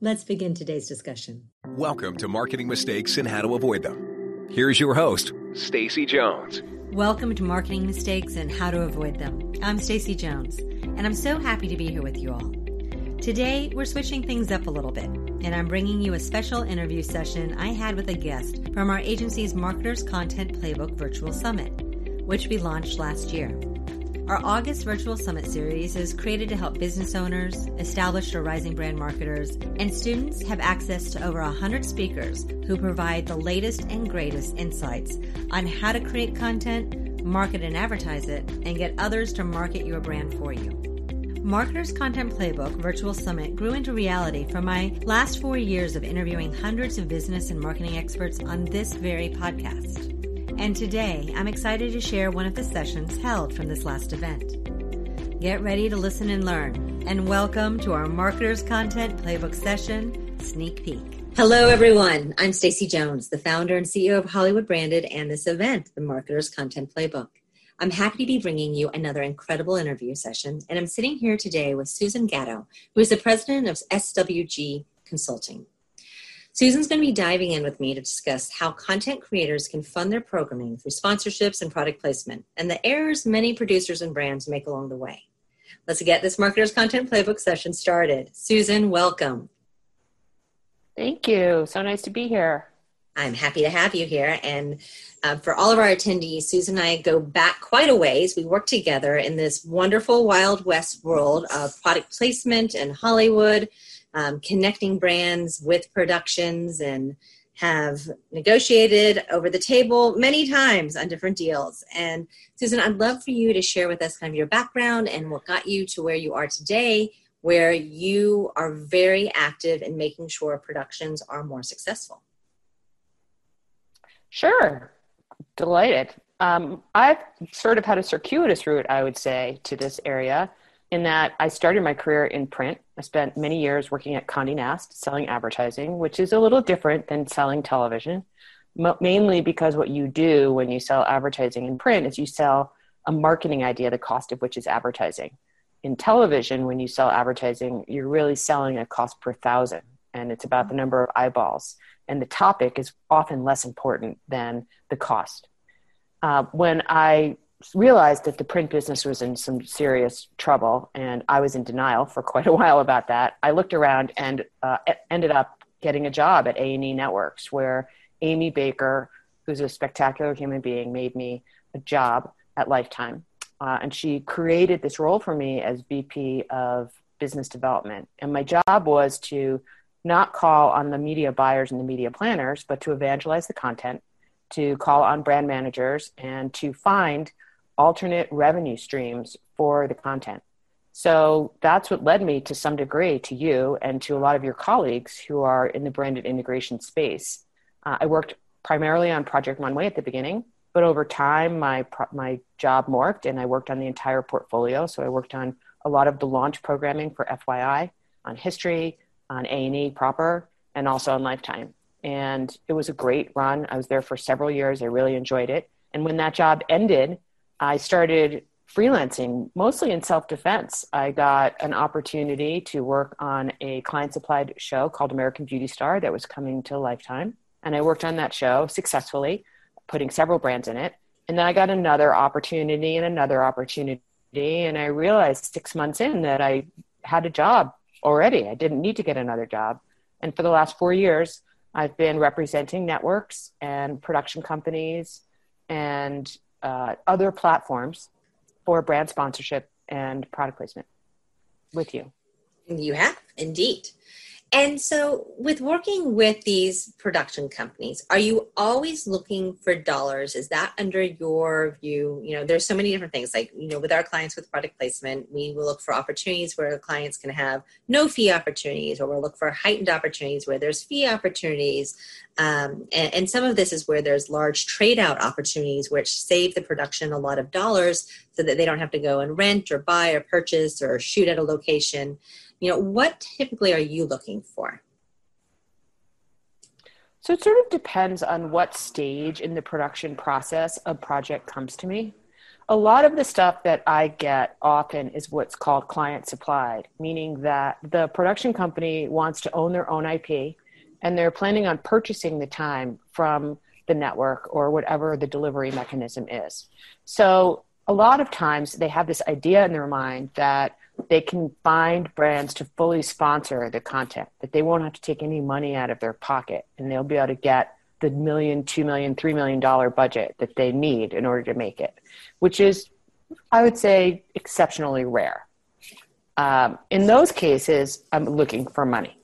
Let's begin today's discussion. Welcome to Marketing Mistakes and How to Avoid Them. Here's your host, Stacy Jones. Welcome to Marketing Mistakes and How to Avoid Them. I'm Stacy Jones, and I'm so happy to be here with you all. Today, we're switching things up a little bit, and I'm bringing you a special interview session I had with a guest from our agency's Marketers Content Playbook Virtual Summit, which we launched last year. Our August Virtual Summit series is created to help business owners, established or rising brand marketers, and students have access to over 100 speakers who provide the latest and greatest insights on how to create content, market and advertise it, and get others to market your brand for you. Marketers Content Playbook Virtual Summit grew into reality from my last four years of interviewing hundreds of business and marketing experts on this very podcast. And today, I'm excited to share one of the sessions held from this last event. Get ready to listen and learn, and welcome to our Marketers Content Playbook session sneak peek. Hello, everyone. I'm Stacy Jones, the founder and CEO of Hollywood Branded and this event, the Marketers Content Playbook. I'm happy to be bringing you another incredible interview session, and I'm sitting here today with Susan Gatto, who is the president of SWG Consulting. Susan's going to be diving in with me to discuss how content creators can fund their programming through sponsorships and product placement, and the errors many producers and brands make along the way. Let's get this Marketers Content Playbook session started. Susan, welcome. Thank you. So nice to be here. I'm happy to have you here. And uh, for all of our attendees, Susan and I go back quite a ways. We work together in this wonderful Wild West world of product placement and Hollywood um, connecting brands with productions and have negotiated over the table many times on different deals. And Susan, I'd love for you to share with us kind of your background and what got you to where you are today, where you are very active in making sure productions are more successful. Sure, delighted. Um, I've sort of had a circuitous route, I would say, to this area in that I started my career in print. I spent many years working at Condé Nast selling advertising, which is a little different than selling television, mainly because what you do when you sell advertising in print is you sell a marketing idea, the cost of which is advertising. In television, when you sell advertising, you're really selling a cost per thousand, and it's about the number of eyeballs. And the topic is often less important than the cost. Uh, when I realized that the print business was in some serious trouble, and I was in denial for quite a while about that. I looked around and uh, ended up getting a job at A&E Networks, where Amy Baker, who's a spectacular human being, made me a job at Lifetime. Uh, and she created this role for me as VP of Business Development. And my job was to not call on the media buyers and the media planners, but to evangelize the content, to call on brand managers, and to find alternate revenue streams for the content. So that's what led me to some degree to you and to a lot of your colleagues who are in the branded integration space. Uh, I worked primarily on Project Runway at the beginning, but over time my my job morphed and I worked on the entire portfolio. So I worked on a lot of the launch programming for FYI, on history, on A and E proper, and also on Lifetime. And it was a great run. I was there for several years. I really enjoyed it. And when that job ended, I started freelancing mostly in self defense. I got an opportunity to work on a client supplied show called American Beauty Star that was coming to Lifetime. And I worked on that show successfully, putting several brands in it. And then I got another opportunity and another opportunity. And I realized six months in that I had a job already. I didn't need to get another job. And for the last four years, I've been representing networks and production companies and uh, other platforms for brand sponsorship and product placement with you. You have indeed. And so, with working with these production companies, are you always looking for dollars? Is that under your view? You know, there's so many different things. Like, you know, with our clients with product placement, we will look for opportunities where clients can have no fee opportunities, or we'll look for heightened opportunities where there's fee opportunities. Um, and, and some of this is where there's large trade out opportunities, which save the production a lot of dollars so that they don't have to go and rent or buy or purchase or shoot at a location you know what typically are you looking for? So it sort of depends on what stage in the production process a project comes to me. A lot of the stuff that i get often is what's called client supplied meaning that the production company wants to own their own ip and they're planning on purchasing the time from the network or whatever the delivery mechanism is. So a lot of times they have this idea in their mind that they can find brands to fully sponsor the content that they won't have to take any money out of their pocket and they'll be able to get the million two million three million dollar budget that they need in order to make it which is i would say exceptionally rare. Um, in those cases i'm looking for money.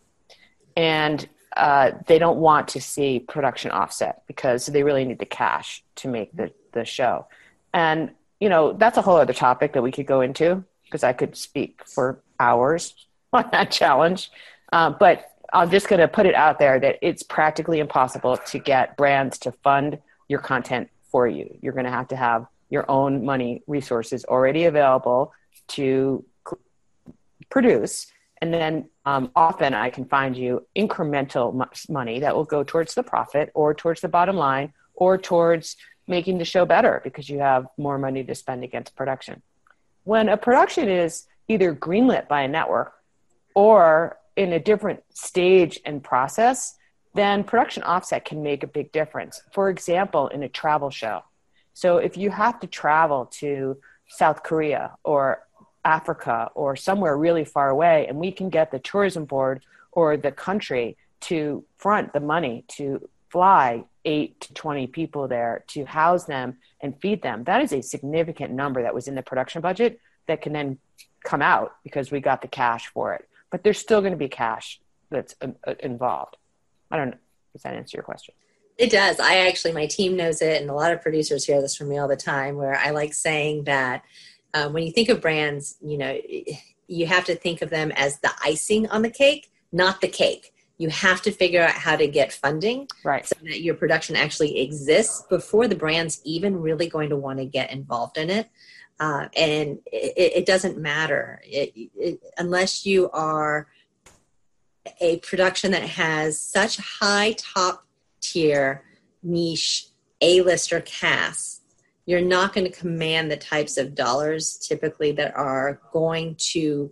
And uh, they don't want to see production offset because they really need the cash to make the, the show. And you know that's a whole other topic that we could go into because I could speak for hours on that challenge. Uh, but I'm just going to put it out there that it's practically impossible to get brands to fund your content for you. You're going to have to have your own money resources already available to produce. And then um, often I can find you incremental money that will go towards the profit or towards the bottom line or towards making the show better because you have more money to spend against production when a production is either greenlit by a network or in a different stage and process, then production offset can make a big difference. For example, in a travel show. So if you have to travel to South Korea or Africa or somewhere really far away, and we can get the tourism board or the country to front the money to fly eight to 20 people there to house them and feed them. That is a significant number that was in the production budget that can then come out because we got the cash for it. But there's still going to be cash that's uh, uh, involved. I don't know. Does that answer your question? It does. I actually, my team knows it, and a lot of producers hear this from me all the time. Where I like saying that um, when you think of brands, you know, you have to think of them as the icing on the cake, not the cake you have to figure out how to get funding right. so that your production actually exists before the brand's even really going to want to get involved in it. Uh, and it, it, doesn't matter it, it, unless you are a production that has such high top tier niche A-lister casts you're not going to command the types of dollars typically that are going to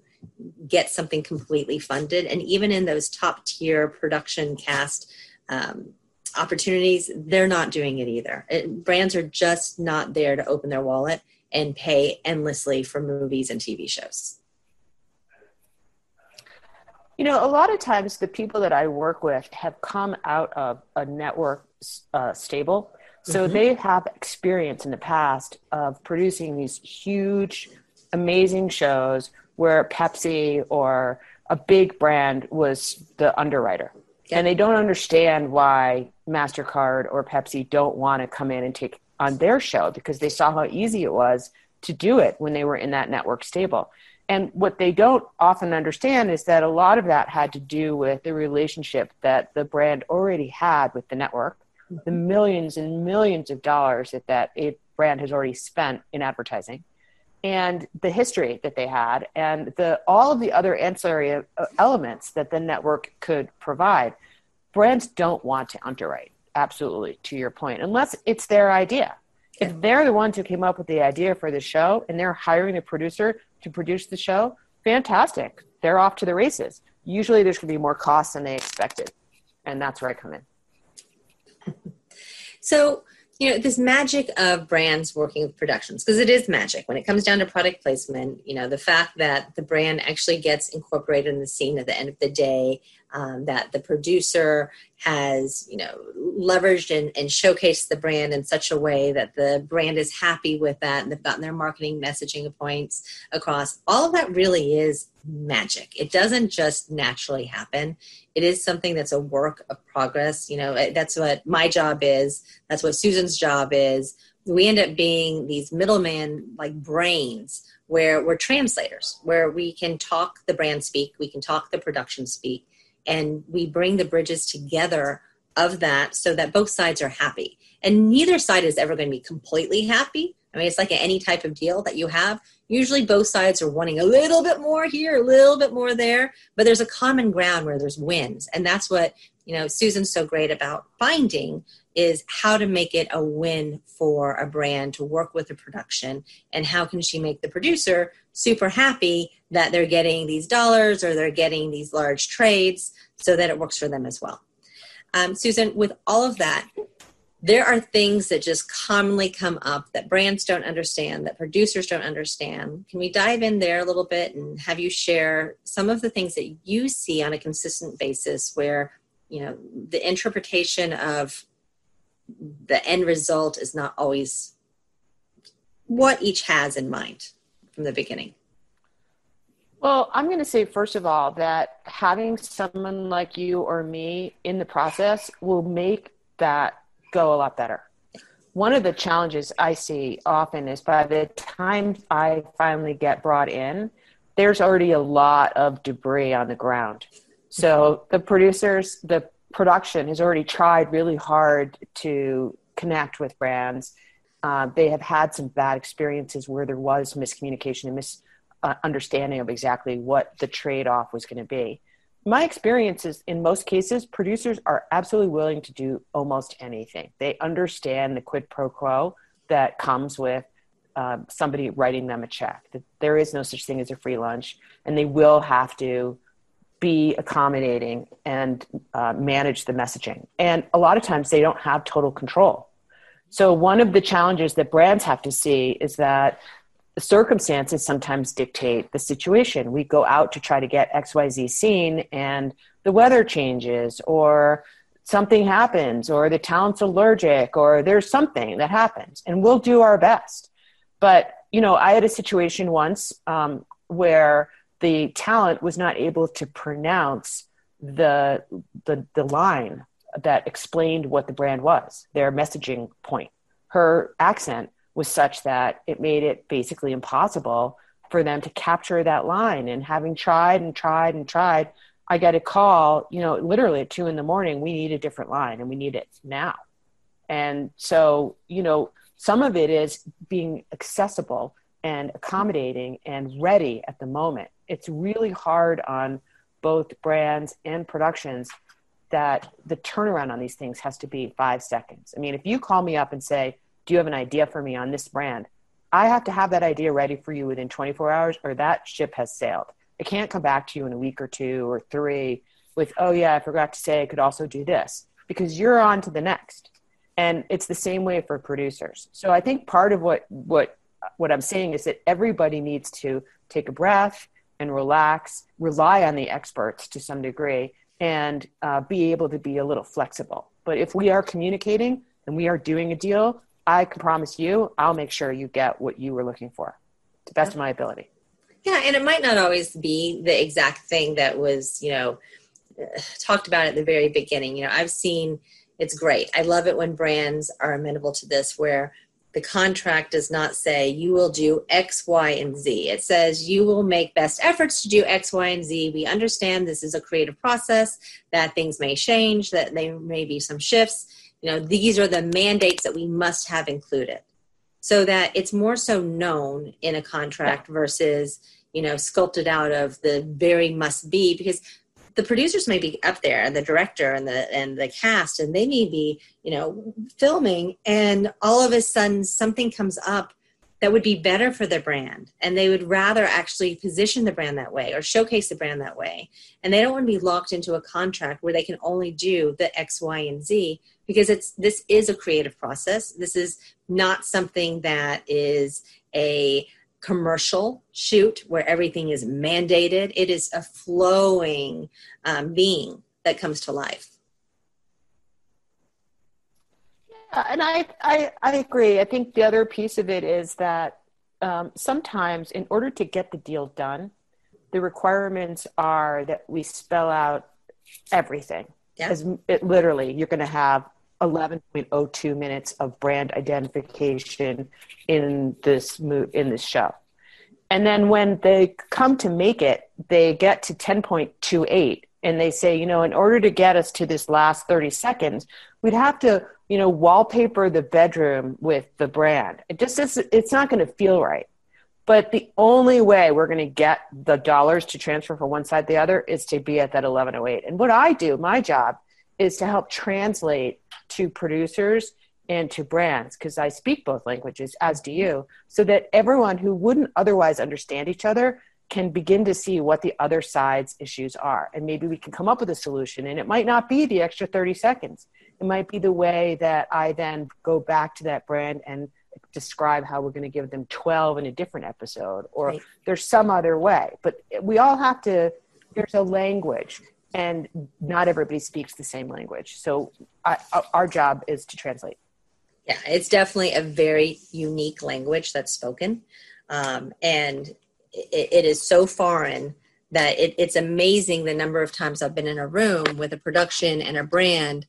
get something completely funded. And even in those top tier production cast um, opportunities, they're not doing it either. It, brands are just not there to open their wallet and pay endlessly for movies and TV shows. You know, a lot of times the people that I work with have come out of a network uh, stable. So mm-hmm. they have experience in the past of producing these huge, amazing shows where Pepsi or a big brand was the underwriter. And they don't understand why MasterCard or Pepsi don't want to come in and take on their show because they saw how easy it was to do it when they were in that network stable. And what they don't often understand is that a lot of that had to do with the relationship that the brand already had with the network, the mm-hmm. millions and millions of dollars that that brand has already spent in advertising and the history that they had and the all of the other ancillary uh, elements that the network could provide. Brands don't want to underwrite absolutely to your point unless it's their idea. If they're the ones who came up with the idea for the show and they're hiring a producer to produce the show fantastic. They're off to the races. Usually there's going to be more costs than they expected and that's where i come in. So you know this magic of brands working with productions because it is magic. When it comes down to product placement you know the fact that the brand actually gets incorporated in the scene at the end of the day um, that the producer has you know leveraged and, and showcased the brand in such a way that the brand is happy with that and they've gotten their marketing messaging points across all of that really is magic. It doesn't just naturally happen it is something that's a work of progress you know that's what my job is that's what susan's job is we end up being these middleman like brains where we're translators where we can talk the brand speak we can talk the production speak and we bring the bridges together of that so that both sides are happy. And neither side is ever going to be completely happy. I mean, it's like any type of deal that you have. Usually both sides are wanting a little bit more here, a little bit more there, but there's a common ground where there's wins. And that's what, you know, Susan's so great about finding is how to make it a win for a brand to work with a production and how can she make the producer super happy that they're getting these dollars or they're getting these large trades so that it works for them as well. Um, Susan, with all of that, there are things that just commonly come up that brands don't understand, that producers don't understand. Can we dive in there a little bit and have you share some of the things that you see on a consistent basis where, you know, the interpretation of the end result is not always what each has in mind from the beginning? Well, I'm going to say, first of all, that having someone like you or me in the process will make that go a lot better. One of the challenges I see often is by the time I finally get brought in, there's already a lot of debris on the ground. So the producers, the production has already tried really hard to connect with brands. Uh, they have had some bad experiences where there was miscommunication and misunderstanding of exactly what the trade off was going to be. My experience is in most cases, producers are absolutely willing to do almost anything. They understand the quid pro quo that comes with uh, somebody writing them a check, that there is no such thing as a free lunch, and they will have to be accommodating and uh, manage the messaging. And a lot of times they don't have total control. So, one of the challenges that brands have to see is that circumstances sometimes dictate the situation. We go out to try to get XYZ seen, and the weather changes, or something happens, or the talent's allergic, or there's something that happens, and we'll do our best. But, you know, I had a situation once um, where the talent was not able to pronounce the, the, the line that explained what the brand was, their messaging point. Her accent was such that it made it basically impossible for them to capture that line. And having tried and tried and tried, I get a call, you know, literally at two in the morning, we need a different line and we need it now. And so, you know, some of it is being accessible and accommodating and ready at the moment. It's really hard on both brands and productions that the turnaround on these things has to be five seconds. I mean, if you call me up and say, do you have an idea for me on this brand? I have to have that idea ready for you within 24 hours or that ship has sailed. It can't come back to you in a week or two or three with, oh, yeah, I forgot to say I could also do this because you're on to the next. And it's the same way for producers. So I think part of what, what, what I'm saying is that everybody needs to take a breath and relax, rely on the experts to some degree, and uh, be able to be a little flexible. But if we are communicating and we are doing a deal, I can promise you, I'll make sure you get what you were looking for to the best of my ability. Yeah, and it might not always be the exact thing that was, you know, uh, talked about at the very beginning. You know, I've seen it's great. I love it when brands are amenable to this where the contract does not say you will do X, Y, and Z. It says you will make best efforts to do X, Y, and Z. We understand this is a creative process, that things may change, that there may be some shifts you know these are the mandates that we must have included so that it's more so known in a contract yeah. versus you know sculpted out of the very must be because the producers may be up there and the director and the and the cast and they may be you know filming and all of a sudden something comes up that would be better for the brand and they would rather actually position the brand that way or showcase the brand that way and they don't want to be locked into a contract where they can only do the x y and z because it's this is a creative process this is not something that is a commercial shoot where everything is mandated. It is a flowing um, being that comes to life. Yeah, and I, I, I agree. I think the other piece of it is that um, sometimes, in order to get the deal done, the requirements are that we spell out everything. Yeah. As it, literally, you're going to have 11.02 minutes of brand identification in this mo- in this show. And then when they come to make it, they get to 10.28 and they say, you know, in order to get us to this last 30 seconds, we'd have to, you know, wallpaper the bedroom with the brand. It just is, it's not going to feel right. But the only way we're going to get the dollars to transfer from one side to the other is to be at that 1108. And what I do, my job, is to help translate to producers and to brands because I speak both languages, as do you, so that everyone who wouldn't otherwise understand each other can begin to see what the other side's issues are. And maybe we can come up with a solution. And it might not be the extra 30 seconds, it might be the way that I then go back to that brand and describe how we're going to give them 12 in a different episode or right. there's some other way. But we all have to there's a language and not everybody speaks the same language. So I, our job is to translate. Yeah it's definitely a very unique language that's spoken. Um, and it, it is so foreign that it, it's amazing the number of times i've been in a room with a production and a brand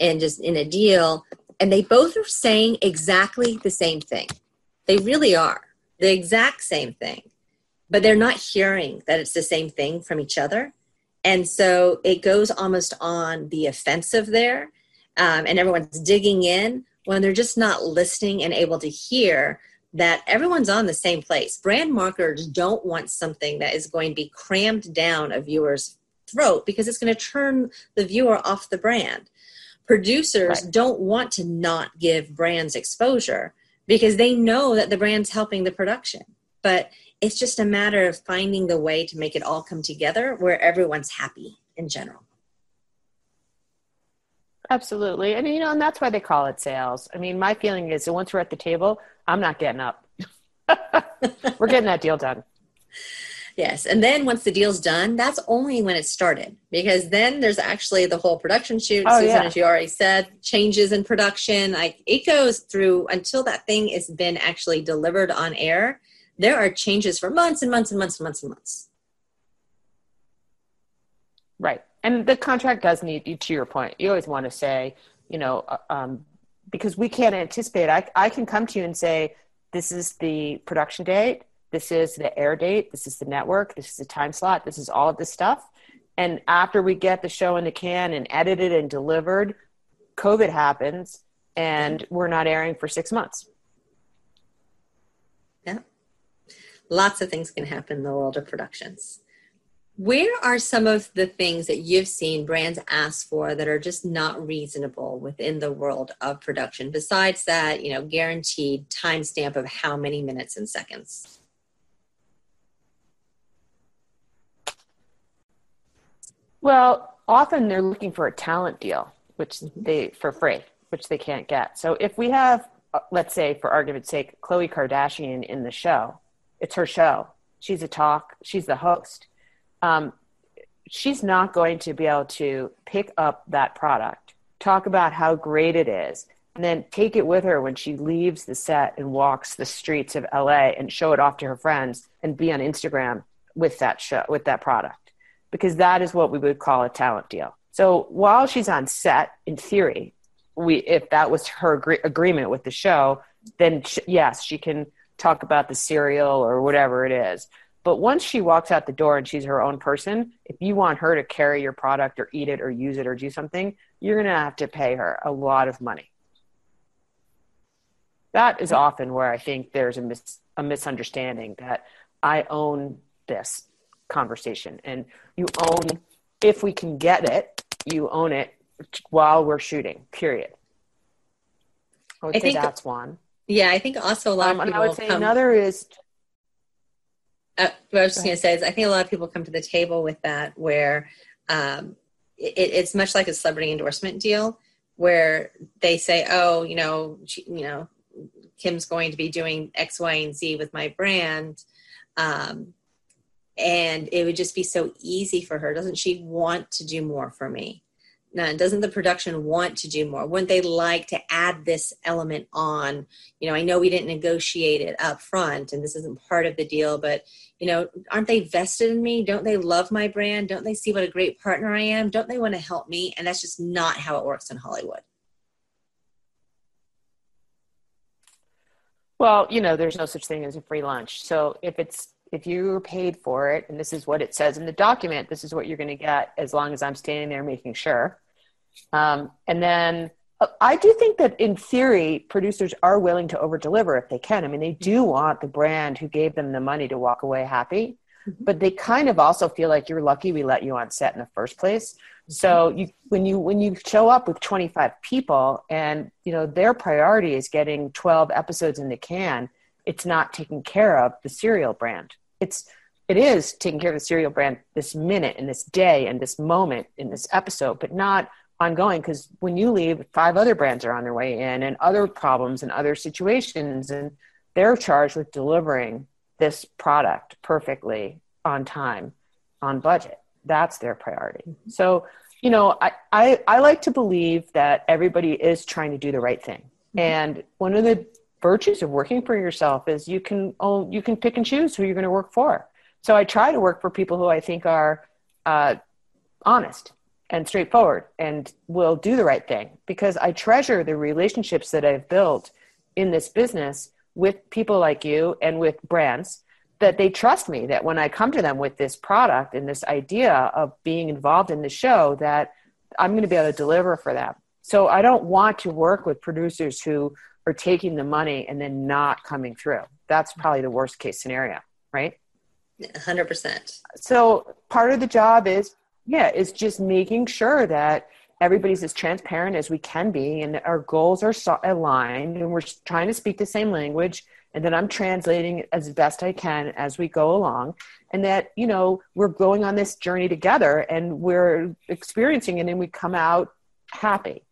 and just in a deal and they both are saying exactly the same thing. They really are the exact same thing, but they're not hearing that it's the same thing from each other. And so it goes almost on the offensive there, um, and everyone's digging in when they're just not listening and able to hear that everyone's on the same place. Brand marketers don't want something that is going to be crammed down a viewer's throat because it's going to turn the viewer off the brand producers right. don't want to not give brands exposure because they know that the brand's helping the production. But it's just a matter of finding the way to make it all come together where everyone's happy in general. Absolutely. And you know and that's why they call it sales. I mean my feeling is that once we're at the table i'm not getting up. We're getting that deal done Yes. And then once the deal's done, that's only when it started because then there's actually the whole production shoot. Oh, Susan, yeah. as you already said, changes in production. Like it goes through until that thing has been actually delivered on air. There are changes for months and months and months and months and months. Right. And the contract does need, to your point, you always want to say, you know, uh, um, because we can't anticipate. I, I can come to you and say, this is the production date this is the air date, this is the network, this is the time slot, this is all of this stuff. And after we get the show in the can and edited and delivered, COVID happens and we're not airing for six months. Yeah. Lots of things can happen in the world of productions. Where are some of the things that you've seen brands ask for that are just not reasonable within the world of production besides that, you know, guaranteed timestamp of how many minutes and seconds? Well, often they're looking for a talent deal, which they for free, which they can't get. So if we have, uh, let's say, for argument's sake, Khloe Kardashian in the show, it's her show. She's a talk. She's the host. Um, she's not going to be able to pick up that product, talk about how great it is, and then take it with her when she leaves the set and walks the streets of LA and show it off to her friends and be on Instagram with that show with that product because that is what we would call a talent deal. So while she's on set, in theory, we if that was her agree- agreement with the show, then sh- yes, she can talk about the cereal or whatever it is. But once she walks out the door and she's her own person, if you want her to carry your product or eat it or use it or do something, you're going to have to pay her a lot of money. That is often where I think there's a, mis- a misunderstanding that I own this conversation. And you own if we can get it you own it while we're shooting period. I would I say that's one. Yeah i think also a lot um, of people i would say come, another is uh, what i was just going to say is i think a lot of people come to the table with that where um, it, it's much like a celebrity endorsement deal where they say oh you know you know Kim's going to be doing X, Y, and Z with my brand. Um, and it would just be so easy for her. Doesn't she want to do more for me? Now, doesn't the production want to do more? Wouldn't they like to add this element on? You know, I know we didn't negotiate it up front and this isn't part of the deal, but you know, aren't they vested in me? Don't they love my brand? Don't they see what a great partner I am? Don't they want to help me? And that's just not how it works in Hollywood. Well, you know, there's no such thing as a free lunch. So if it's if you're paid for it, and this is what it says in the document, this is what you're going to get as long as I'm standing there making sure. Um, and then uh, I do think that in theory, producers are willing to over deliver if they can. I mean, they do want the brand who gave them the money to walk away happy, mm-hmm. but they kind of also feel like you're lucky we let you on set in the first place. So you, when you when you show up with 25 people and you know their priority is getting 12 episodes in the can, it's not taking care of the cereal brand it's it is taking care of the cereal brand this minute and this day and this moment in this episode, but not ongoing because when you leave, five other brands are on their way in and other problems and other situations, and they're charged with delivering this product perfectly on time, on budget. That's their priority. Mm-hmm. So, you know, I, I, I like to believe that everybody is trying to do the right thing. Mm-hmm. And one of the virtues of working for yourself is you can oh, you can pick and choose who you're going to work for. So I try to work for people who I think are uh, honest and straightforward and will do the right thing because I treasure the relationships that I've built in this business with people like you and with brands that they trust me that when I come to them with this product and this idea of being involved in the show that I'm going to be able to deliver for them. So I don't want to work with producers who or taking the money and then not coming through. That's probably the worst case scenario, right? 100%. So part of the job is, yeah, is just making sure that everybody's as transparent as we can be and our goals are so- aligned and we're trying to speak the same language and then I'm translating as best I can as we go along and that you know we're going on this journey together and we're experiencing it and we come out happy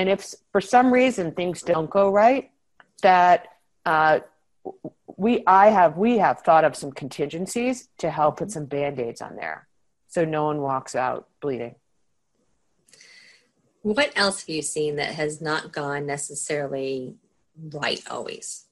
and if for some reason things don't go right, that uh, we I have we have thought of some contingencies to help put some band-aids on there so no one walks out bleeding. What else have you seen that has not gone necessarily right always?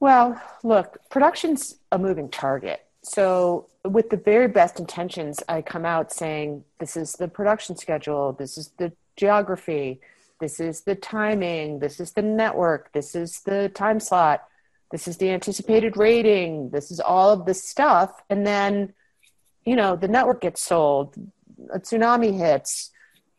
Well, look, production's a moving target. So with the very best intentions, I come out saying, this is the production schedule, this is the geography, this is the timing, this is the network, this is the time slot, this is the anticipated rating, this is all of this stuff. And then, you know, the network gets sold, a tsunami hits,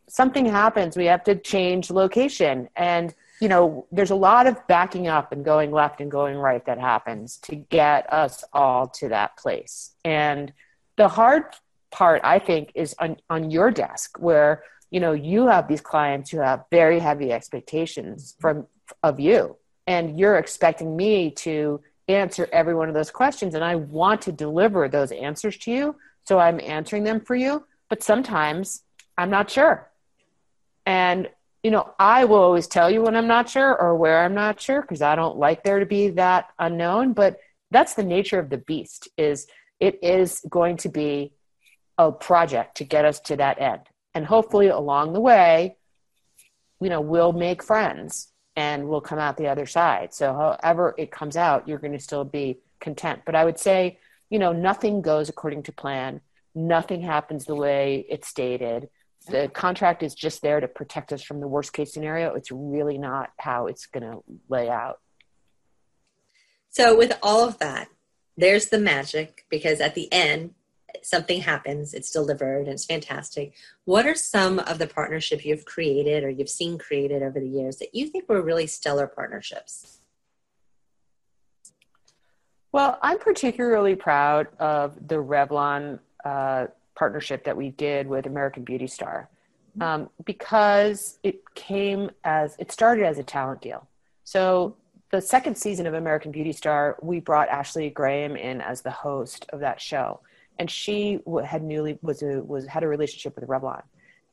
something happens, we have to change location. And you know, there's a lot of backing up and going left and going right that happens to get us all to that place. And the hard part, I think, is on, on your desk where, you know, you have these clients who have very heavy expectations from of you. And you're expecting me to answer every one of those questions. And I want to deliver those answers to you. So I'm answering them for you. But sometimes I'm not sure. And you know, I will always tell you when I'm not sure or where I'm not sure because I don't like there to be that unknown. But that's the nature of the beast is it is going to be a project to get us to that end. And hopefully along the way, you know, we'll make friends and we'll come out the other side. So however it comes out, you're going to still be content. But I would say, you know, nothing goes according to plan. Nothing happens the way it's stated the contract is just there to protect us from the worst case scenario. It's really not how it's going to lay out. So, with all of that, there's the magic because at the end, something happens, it's delivered, and it's fantastic. What are some of the partnerships you've created or you've seen created over the years that you think were really stellar partnerships? Well, I'm particularly proud of the Revlon uh, partnership that we did with American Beauty Star um, because it came as it started as a talent deal. So the second season of American Beauty Star, we brought Ashley Graham in as the host of that show, and she had newly was a was had a relationship with Revlon.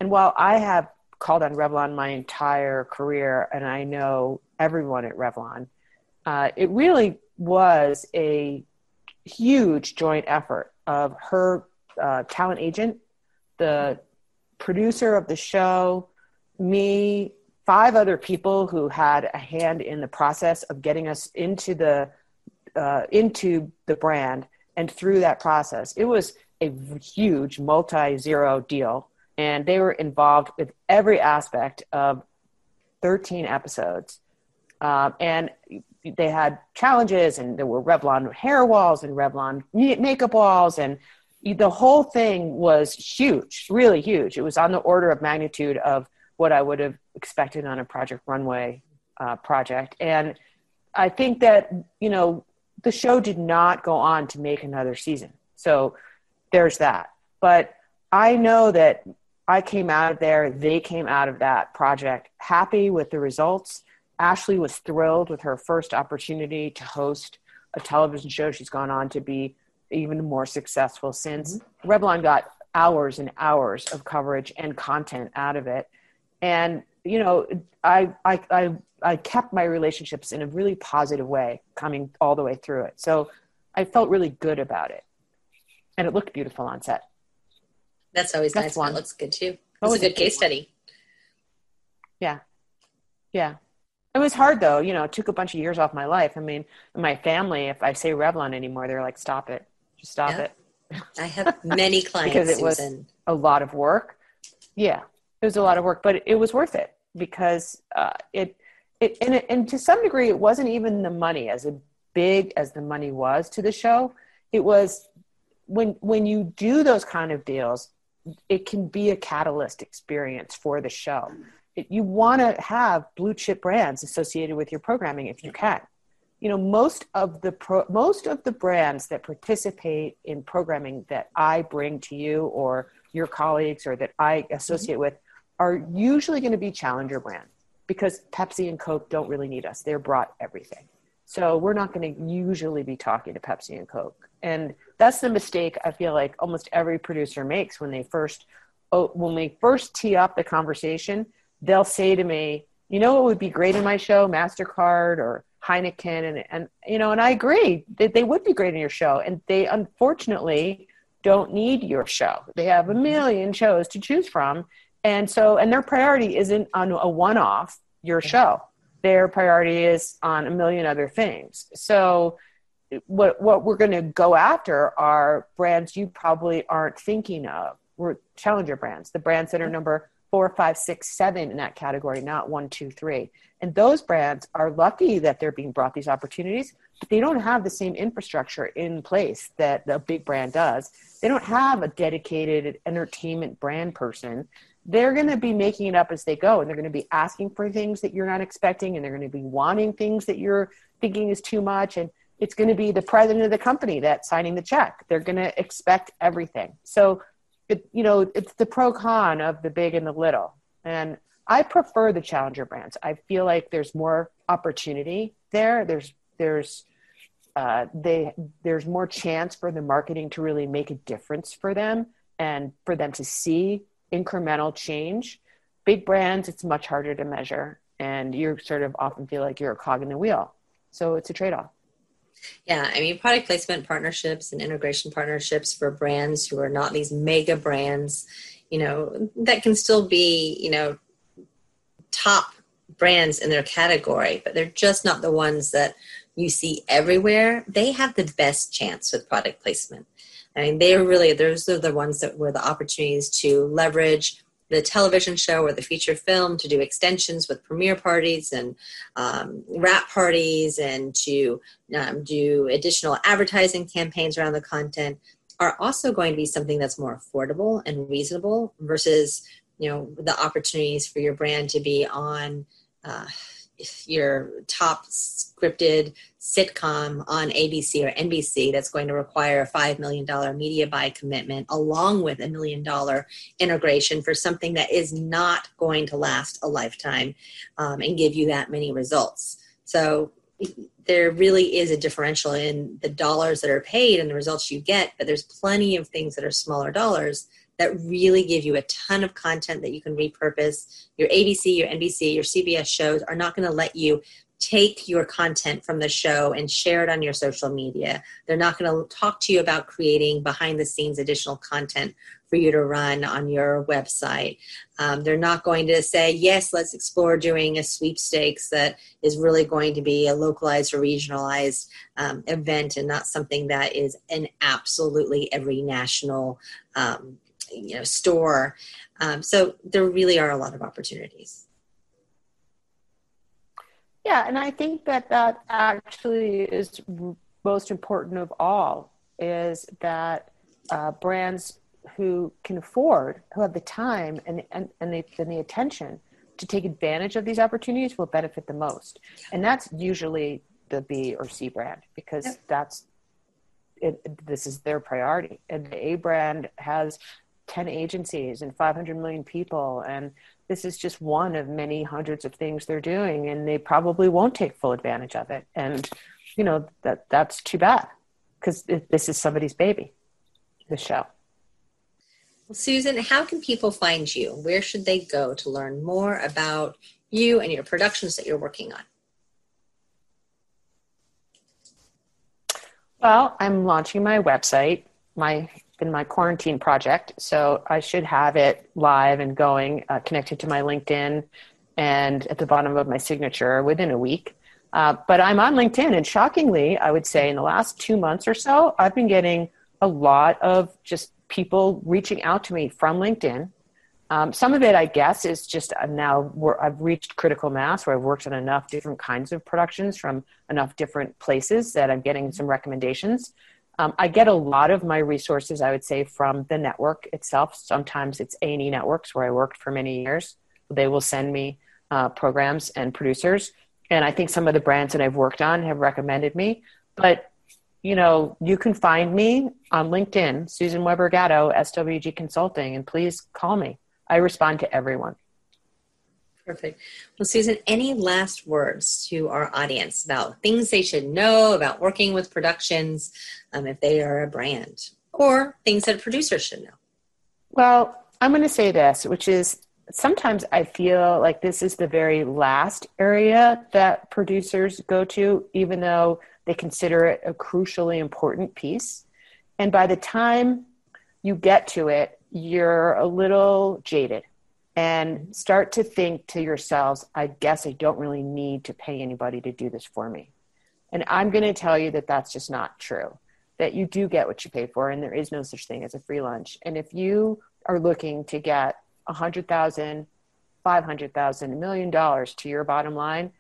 And while I have called on Revlon my entire career, and I know everyone at Revlon. Uh, it really was a huge joint effort of her uh, talent agent, the producer of the show, me, five other people who had a hand in the process of getting us into the uh, into the brand and through that process. It was a huge multi-zero deal, and they were involved with every aspect of 13 episodes. Um, and they had challenges, and there were Revlon hair walls and Revlon makeup walls, and the whole thing was huge, really huge. It was on the order of magnitude of what I would have expected on a Project Runway uh, project. And I think that, you know, the show did not go on to make another season. So there's that. But I know that I came out of there, they came out of that project happy with the results. Ashley was thrilled with her first opportunity to host a television show. She's gone on to be even more successful since. Mm-hmm. Revlon got hours and hours of coverage and content out of it. And, you know, I, I, I, I kept my relationships in a really positive way coming all the way through it. So I felt really good about it. And it looked beautiful on set. That's always That's nice. One. It looks good too. It was a good case study. Yeah. Yeah. It was hard though, you know, it took a bunch of years off my life. I mean, my family, if I say Revlon anymore, they're like, stop it. Just stop yeah. it. I have many clients because it was a lot of work. Yeah, it was a lot of work, but it was worth it because uh, it, it and, it, and to some degree, it wasn't even the money as big as the money was to the show. It was when when you do those kind of deals, it can be a catalyst experience for the show you want to have blue chip brands associated with your programming if you can you know most of the pro, most of the brands that participate in programming that i bring to you or your colleagues or that i associate mm-hmm. with are usually going to be challenger brands because pepsi and coke don't really need us they're brought everything so we're not going to usually be talking to pepsi and coke and that's the mistake i feel like almost every producer makes when they first oh, when they first tee up the conversation they'll say to me, you know what would be great in my show? MasterCard or Heineken. And, and you know, and I agree that they would be great in your show. And they unfortunately don't need your show. They have a million shows to choose from. And so, and their priority isn't on a one off, your show. Their priority is on a million other things. So, what, what we're going to go after are brands you probably aren't thinking of. We're challenger brands, the brands that are number four, five, six, seven in that category, not one, two, three. And those brands are lucky that they're being brought these opportunities, but they don't have the same infrastructure in place that the big brand does. They don't have a dedicated entertainment brand person. They're going to be making it up as they go, and they're going to be asking for things that you're not expecting, and they're going to be wanting things that you're thinking is too much. And it's going to be the president of the company that's signing the check. They're going to expect everything. So it, you know, it's the pro con of the big and the little. And I prefer the challenger brands. I feel like there's more opportunity there. There's there's uh, they there's more chance for the marketing to really make a difference for them and for them to see incremental change. Big brands, it's much harder to measure, and you sort of often feel like you're a cog in the wheel. So it's a trade off. Yeah, I mean, product placement partnerships and integration partnerships for brands who are not these mega brands, you know, that can still be, you know, top brands in their category, but they're just not the ones that you see everywhere. They have the best chance with product placement. I mean, they're really, those are the ones that were the opportunities to leverage the television show or the feature film to do extensions with premiere parties and um, wrap parties and to um, do additional advertising campaigns around the content are also going to be something that's more affordable and reasonable versus you know the opportunities for your brand to be on uh, your top scripted sitcom on ABC or NBC that's going to require a $5 million media buy commitment along with a million dollar integration for something that is not going to last a lifetime um, and give you that many results. So there really is a differential in the dollars that are paid and the results you get, but there's plenty of things that are smaller dollars that really give you a ton of content that you can repurpose. Your ABC, your NBC, your CBS shows are not going to let you take your content from the show and share it on your social media. They're not going to talk to you about creating behind the scenes additional content for you to run on your website. Um, they're not going to say, yes, let's explore doing a sweepstakes that is really going to be a localized or regionalized um, event and not something that is in absolutely every national um, you know store. Um, so there really are a lot of opportunities. Yeah, and I think that that actually is most important of all is that uh, brands who can afford, who have the time and, and, and, the, and the attention to take advantage of these opportunities will benefit the most. And that's usually the B or C brand because yep. that's it, this is their priority. And the A brand has 10 agencies and 500 million people and this is just one of many hundreds of things they're doing and they probably won't take full advantage of it. And you know that that's too bad because this is somebody's baby the show. Well, susan how can people find you? Where should they go to learn more about you and your productions that you're working on? Well i'm launching my website my in my quarantine project. So I should have it live and going, uh, connected to my LinkedIn and at the bottom of my signature within a week. Uh, but I'm on LinkedIn, and shockingly, I would say in the last two months or so, I've been getting a lot of just people reaching out to me from LinkedIn. Um, some of it, I guess, is just uh, now I've reached critical mass where I've worked on enough different kinds of productions from enough different places that I'm getting some recommendations. Um, I get a lot of my resources, I would say, from the network itself. Sometimes it's A&E Networks, where I worked for many years. They will send me uh, programs and producers. And I think some of the brands that I've worked on have recommended me. But, you know, you can find me on LinkedIn, Susan Weber Gatto, SWG Consulting, and please call me. I respond to everyone. Perfect. Well, Susan, any last words to our audience about things they should know about working with productions um, if they are a brand, or things that producers should know? Well, I'm going to say this, which is sometimes I feel like this is the very last area that producers go to, even though they consider it a crucially important piece. And by the time you get to it, you're a little jaded and mm-hmm. start to think to yourselves, I guess I don't really need to pay anybody to do this for me. And I'm going to mm-hmm. tell you that that's just not true, that you do get what you pay for, and there is no such thing as a free lunch. And if you are looking to get a hundred thousand, five hundred thousand, a million dollars to your bottom line,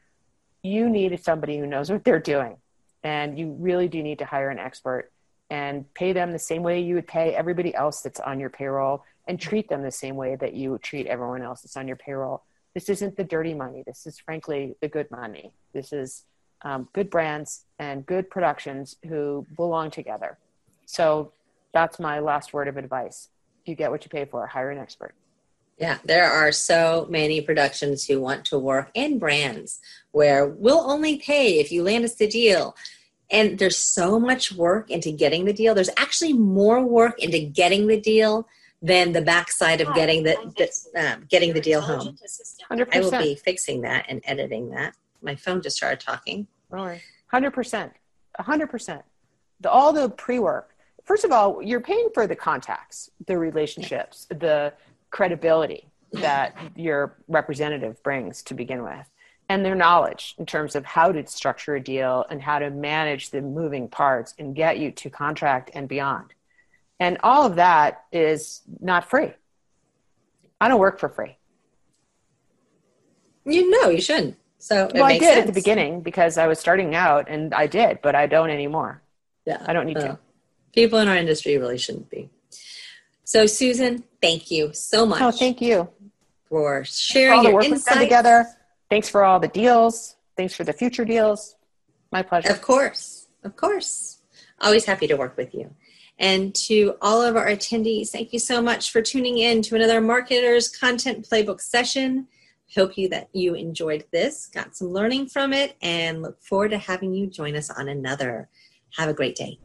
you need somebody who knows what they're doing. And you really do need to hire an expert and pay them the same way you would pay everybody else that's on your payroll and treat them the same way that you treat everyone else that's on your payroll. This isn't the dirty money. This is frankly the good money. This is um, good brands and good productions who belong together. So that's my last word of advice. You get what you pay for. Hire an expert. Yeah, there are so many productions who want to work in brands where we'll only pay if you land us the deal. And there's so much work into getting the deal. There's actually more work into getting the deal than the backside of getting the, the um, getting the deal home. 100%. I will be fixing that and editing that. My phone just started talking. Hundred percent, hundred percent. All the pre-work. First of all, you're paying for the contacts, the relationships, the credibility that your representative brings to begin with, and their knowledge in terms of how to structure a deal and how to manage the moving parts and get you to contract and beyond. And all of that is not free. I don't work for free. You know, you shouldn't. So well, I did sense. at the beginning because I was starting out, and I did, but I don't anymore. Yeah, I don't need to. People in our industry really shouldn't be. So, Susan, thank you so oh, much. Oh, thank you for sharing all the work insights. we've done together. Thanks for all the deals. Thanks for the future deals. My pleasure. Of course, of course. Always happy to work with you. And to all of our attendees, thank you so much for tuning in to another Marketers Content Playbook session. Hope you that you enjoyed this, got some learning from it, and look forward to having you join us on another. Have a great day.